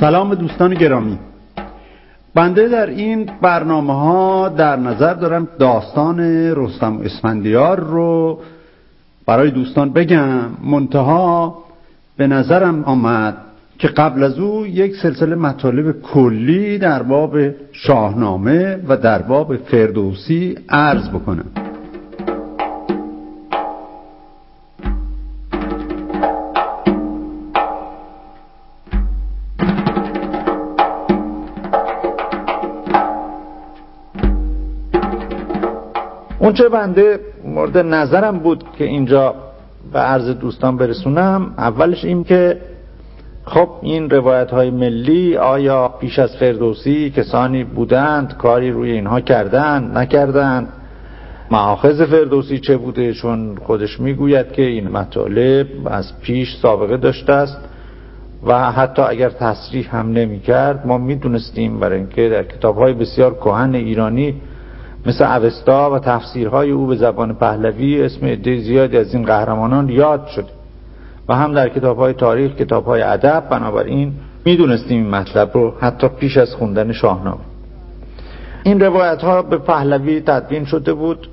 سلام دوستان گرامی. بنده در این برنامه ها در نظر دارم داستان رستم اسفندیار رو برای دوستان بگم. منتها به نظرم آمد که قبل از او یک سلسله مطالب کلی در باب شاهنامه و در باب فردوسی عرض بکنم. اونچه بنده مورد نظرم بود که اینجا به عرض دوستان برسونم اولش این که خب این روایت های ملی آیا پیش از فردوسی کسانی بودند کاری روی اینها کردند نکردند؟ معاخذ فردوسی چه بوده؟ چون خودش می‌گوید که این مطالب از پیش سابقه داشته است و حتی اگر تصریح هم نمی کرد ما می‌دونستیم برای اینکه در کتاب های بسیار کهن ایرانی مثل اوستا و تفسیرهای او به زبان پهلوی اسم عده زیادی از این قهرمانان یاد شده. و هم در کتاب های تاریخ کتاب های ادب. بنابراین می‌دونستیم این مطلب رو حتی پیش از خوندن شاهنامه. این روایت ها به پهلوی تدوین شده بود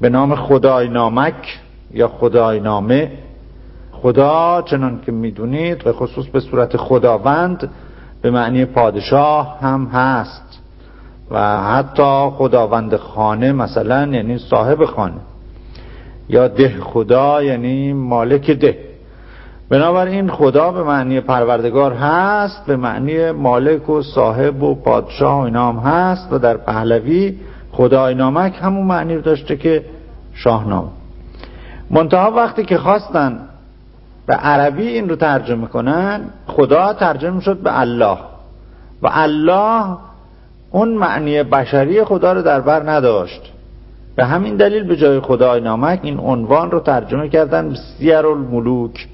به نام خدای نامک یا خدای نامه. خدا چنان که می‌دونید به خصوص به صورت خداوند به معنی پادشاه هم هست. و حتی خداوند خانه مثلا یعنی صاحب خانه یا ده خدا یعنی مالک ده. بنابراین خدا به معنی پروردگار هست به معنی مالک و صاحب و پادشاه و اینا هست و در پهلوی خدای نامک همون معنی رو داشته که شاهنامه. منتها وقتی که خواستن به عربی این رو ترجمه کنن خدا ترجمه شد به الله. و الله اون معنی بشری خدا رو در بر نداشت. به همین دلیل به جای خدای نامک این عنوان رو ترجمه کردن سیر الملوک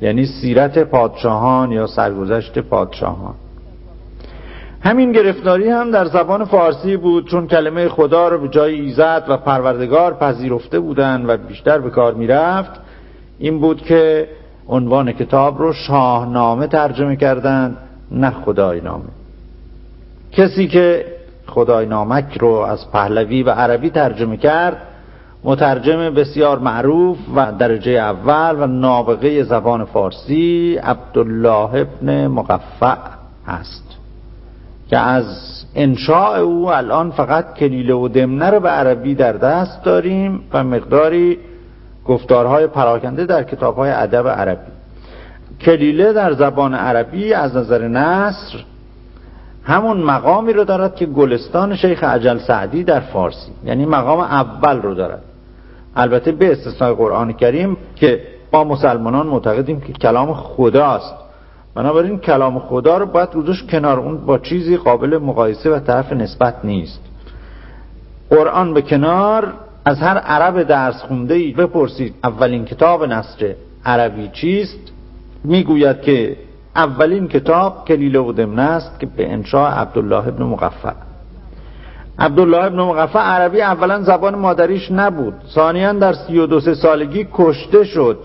یعنی سیرت پادشاهان یا سرگذشت پادشاهان. همین گرفتاری هم در زبان فارسی بود چون کلمه خدا رو به جای ایزد و پروردگار پذیرفته بودن و بیشتر به کار می‌رفت. این بود که عنوان کتاب رو شاهنامه ترجمه کردند نه خدای نامه. کسی که خدای نامک رو از پهلوی و عربی ترجمه کرد مترجم بسیار معروف و درجه اول و نابغه زبان فارسی عبدالله ابن مقفع هست که از انشاء او الان فقط کلیله و دمنه رو به عربی در دست داریم و مقداری گفتارهای پراکنده در کتابهای ادب عربی. کلیله در زبان عربی از نظر نصر همون مقامی رو دارد که گلستان شیخ عجل سعدی در فارسی. یعنی مقام اول رو دارد. البته به استثنای قرآن کریم که ما مسلمانان معتقدیم که کلام خداست. بنابراین کلام خدا رو باید روزش کنار اون با چیزی قابل مقایسه و طرف نسبت نیست. قرآن به کنار از هر عرب درس خونده ای بپرسید. اولین کتاب نصر عربی چیست؟ می‌گوید که اولین کتاب کلیله و دمنه است که به انشاء عبدالله ابن مقفع. عبدالله ابن مقفع عربی اولا زبان مادریش نبود. ثانیا در سی و دو سالگی کشته شد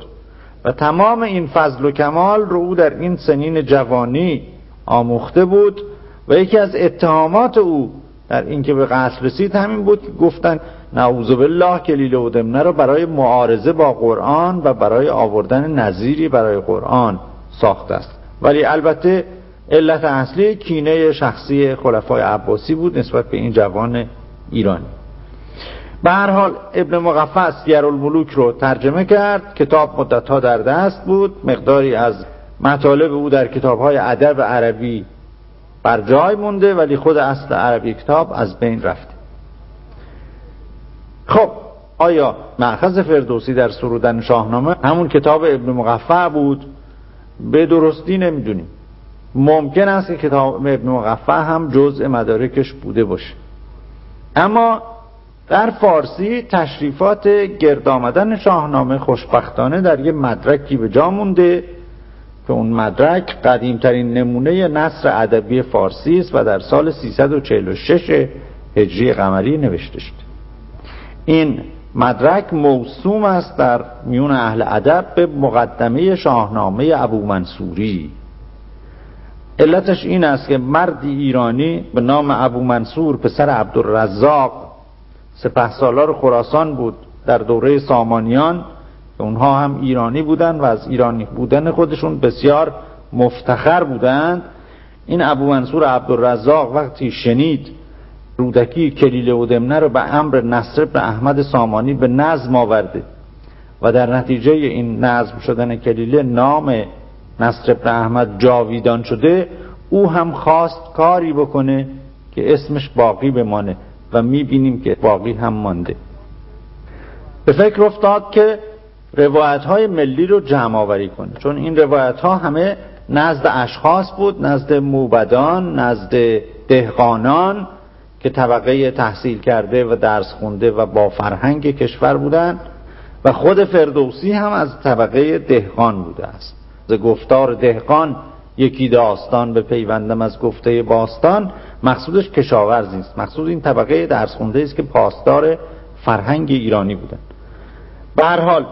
و تمام این فضل و کمال رو او در این سنین جوانی آموخته بود و یکی از اتهامات او در اینکه به قتل رسید همین بود که گفتن نعوذ بالله کلیله و دمنه رو برای معارضه با قرآن و برای آوردن نظیری برای قرآن ساخته است. ولی البته علت اصلی کینه شخصی خلفای عباسی بود نسبت به این جوان ایرانی. به هر حال ابن مقفع سیر الملوک رو ترجمه کرد. کتاب مدت ها در دست بود. مقداری از مطالب او در کتاب های ادب عربی بر جای مونده ولی خود اصل عربی کتاب از بین رفته. خب آیا معخذ فردوسی در سرودن شاهنامه همون کتاب ابن مقفع بود؟ به درستی نمی‌دونیم. ممکن است که کتاب ابن مقفع هم جزء مدارکش بوده باشه. اما در فارسی تشریفات گرد آمدن شاهنامه خوشبختانه در یه مدرکی به جا مونده که اون مدرک قدیمترین نمونه نصر ادبی فارسی است و در سال 346 هجری قمری نوشته شده. این مدرک موسوم است در میون اهل ادب به مقدمه شاهنامه ابو منصوری. علتش این است که مردی ایرانی به نام ابو منصور پسر عبدالرزاق سپه سالار خراسان بود در دوره سامانیان. که اونها هم ایرانی بودند و از ایرانی بودن خودشون بسیار مفتخر بودند. این ابو منصور عبدالرزاق وقتی شنید رودکی کلیله و دمنه رو به امر نصر به احمد سامانی به نظم آورده. و در نتیجه این نظم شدن کلیله نام نصر ابن احمد جاویدان شده او هم خواست کاری بکنه که اسمش باقی بمانه و می‌بینیم که باقی هم مانده. به فکر افتاد که روایت های ملی رو جمع آوری کنه. چون این روایت ها همه نزد اشخاص بود نزد موبدان نزد دهقانان که طبقه تحصیل کرده و درس خونده و با فرهنگ کشور بودند و خود فردوسی هم از طبقه دهقان بوده است. ز گفتار دهقان یکی داستان به پیوندم از گفته باستان مقصودش کشاورزی است مقصود این طبقه درس خونده است که پاسدار فرهنگ ایرانی بودن. به هر حال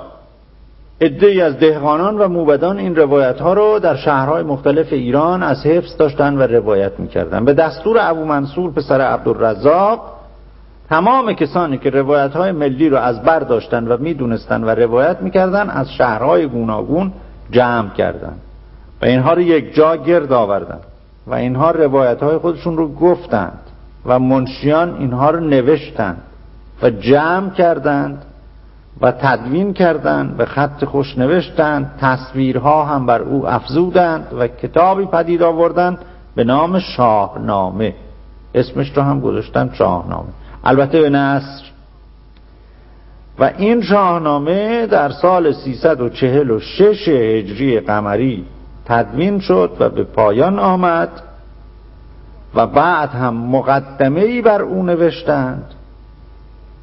ای از دهقانان و موبدان این روایت ها رو در شهرهای مختلف ایران از حفظ داشتن و روایت می‌کردن. به دستور ابو منصور پسر عبدالرزاق تمام کسانی که روایت های ملی رو از بر داشتن و می‌دونستن و روایت می‌کردن از شهرهای گوناگون جمع کردند و اینها رو یک جا گرد آوردن و اینها روایت های خودشون رو گفتند و منشیان اینها رو نوشتند و جمع کردند و تدوین کردند و خط خوش نوشتند. تصویرها هم بر او افزودند و کتابی پدید آوردند به نام شاهنامه. اسمش رو هم گذاشتن شاهنامه. البته به نصر و این شاهنامه در سال 346 هجری قمری تدوین شد و به پایان آمد و بعد هم مقدمه ای بر او نوشتند.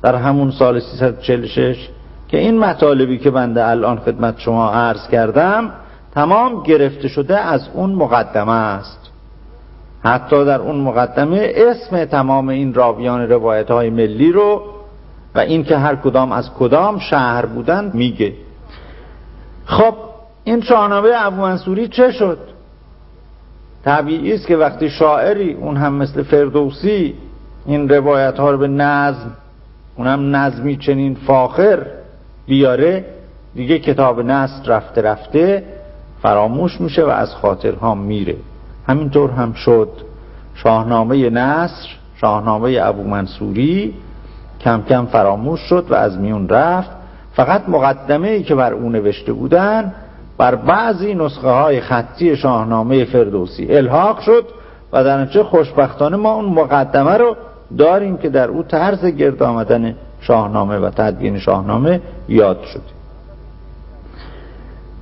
در همون سال 346 که این مطالبی که بنده الان خدمت شما عرض کردم تمام گرفته شده از اون مقدمه است. حتی در اون مقدمه اسم تمام این راویان روایت های ملی رو و این که هر کدام از کدام شهر بودن میگه. خب این شاهنامه ابو منصوری چه شد؟ طبیعی است که وقتی شاعری اون هم مثل فردوسی این روایت ها رو به نظم اونم نظمی چنین فاخر بیاره دیگه کتاب نصر رفته رفته فراموش میشه و از خاطرها میره. همینطور هم شد شاهنامه نصر شاهنامه ابو منصوری کم کم فراموش شد و از میون رفت. فقط مقدمه ای که بر او نوشته بودن بر بعضی نسخه های خطی شاهنامه فردوسی الحاق شد و در نتیجه خوشبختانه ما اون مقدمه رو داریم که در او طرز گرد آمدن شاهنامه و تدوین شاهنامه یاد شده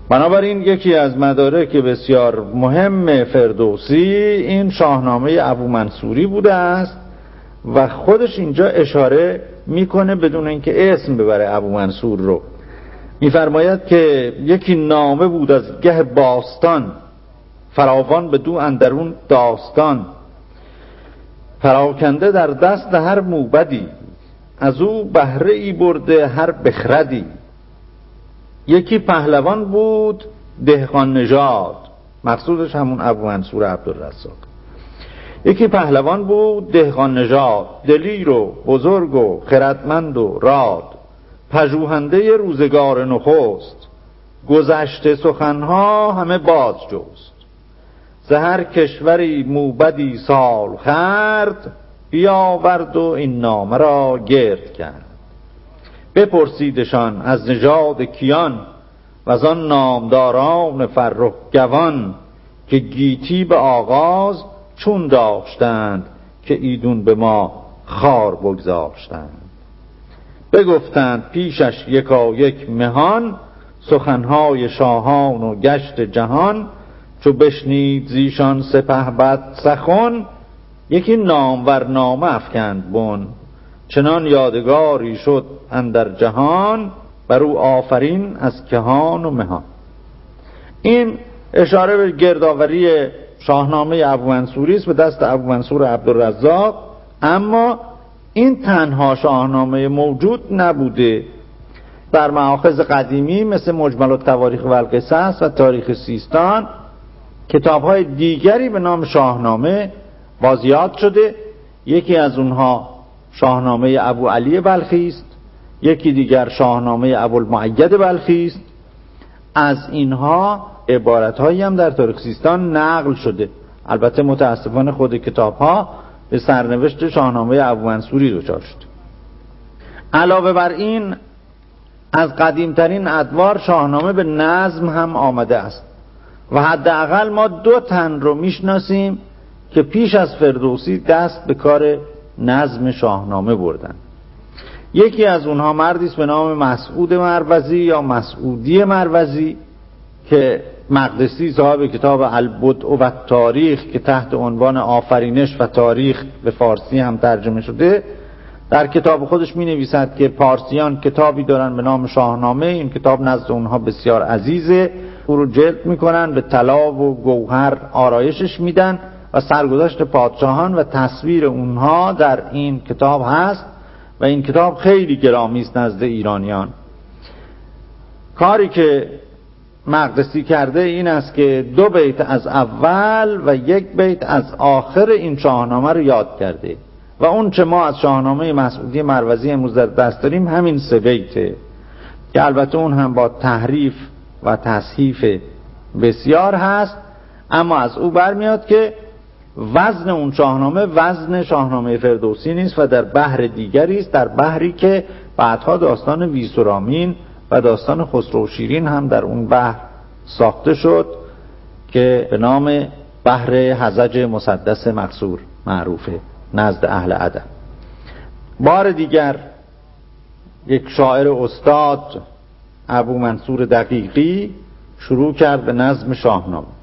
بنابراین یکی از مدارک بسیار مهم فردوسی این شاهنامه ابو منصوری بوده است و خودش اینجا اشاره می‌کنه بدون اینکه اسم ببره ابو منصور رو. میفرماید که یکی نامه بود از گه باستان فراوان به دو اندرون داستان. فراکنده در دست هر موبدی از او بهره ای برده هر بخردی. یکی پهلوان بود دهقان نژاد. مقصودش همون ابو منصور عبدالرزاق. یکی پهلوان بود دهقان نژاد. دلیر و بزرگ و خردمند و راد. پژوهنده روزگار نخست. گذشته سخنها همه باز جوست زهر کشوری موبدی سال خرد بیاورد و این نامه را گرد کرد. بپرسیدشان از نژاد کیان و از آن نامداران فرخ گوان که گیتی به آغاز چون داشتند که ایدون به ما خار بگذاشتند. بگفتند پیشش یکا یک مهان سخنهای شاهان و گشت جهان چو بشنید زیشان سپه بد سخن یکی نامور نامه افکند بن. چنان یادگاری شد اندر جهان بر او آفرین از کهان و مهان. این اشاره به گردآوری شاهنامه ابو منصوری است به دست ابو منصور عبدالرزاق. اما این تنها شاهنامه موجود نبوده. در معاخذ قدیمی مثل مجمل تواریخ و القصص و تاریخ سیستان کتاب های دیگری به نام شاهنامه بازیاد شده. یکی از اونها شاهنامه ابو علی بلخی است. یکی دیگر شاهنامه ابوالمعید بلخی است. از اینها عبارت هایی هم در ترکسیستان نقل شده. البته متاسفانه خود کتاب ها به سرنوشت شاهنامه ابو منصوری دچار شد علاوه بر این از قدیمترین ادوار شاهنامه به نظم هم آمده است. و حداقل ما دو تن رو می‌شناسیم. که پیش از فردوسی دست به کار نظم شاهنامه بردن. یکی از اونها مردی است به نام مسعود مروزی یا مسعودی مروزی که مقدسی صاحب کتاب البدع و تاریخ که تحت عنوان آفرینش و تاریخ به فارسی هم ترجمه شده در کتاب خودش می نویسد که پارسیان کتابی دارن به نام شاهنامه این کتاب نزد اونها بسیار عزیزه. او رو جلد می‌کنن به طلا و گوهر آرایشش میدن. و سرگذشت پادشاهان و تصویر اونها در این کتاب هست و این کتاب خیلی گرامی است نزد ایرانیان. کاری که مقدسی کرده این است که دو بیت از اول و یک بیت از آخر این شاهنامه رو یاد کرده. و اون چه ما از شاهنامه مسعودی مروزی امروز در دست داریم همین سه بیته که البته اون هم با تحریف و تصحیف بسیار هست اما از او برمیاد که وزن اون شاهنامه وزن شاهنامه فردوسی نیست و در بحر دیگری است در بحری که بعدها داستان ویسورامین و داستان خسرو شیرین هم در اون بحر ساخته شد که به نام بحر حزج مسدس مقصور معروفه نزد اهل ادب بار دیگر یک شاعر استاد ابو منصور دقیقی شروع کرد به نظم شاهنامه.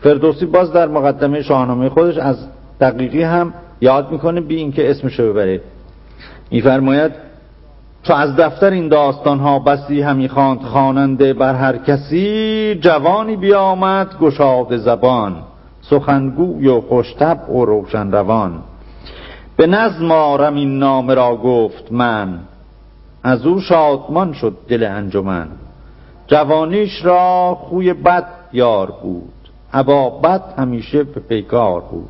فردوسی باز در مقدمه شاهنامه خودش از دقیقی هم یاد می‌کنه بی اینکه اسمشو ببره. میفرماید تو از دفتر این داستان ها بسی همی خواند خواننده بر هر کسی جوانی بیامد گشاد زبان سخنگوی و خوشتب و روشن روان. به نظم آرم این نام را گفت من از او شادمان شد دل انجمن. جوانیش را خوی بد یار بود. ابا بد همیشه به پیکار بود.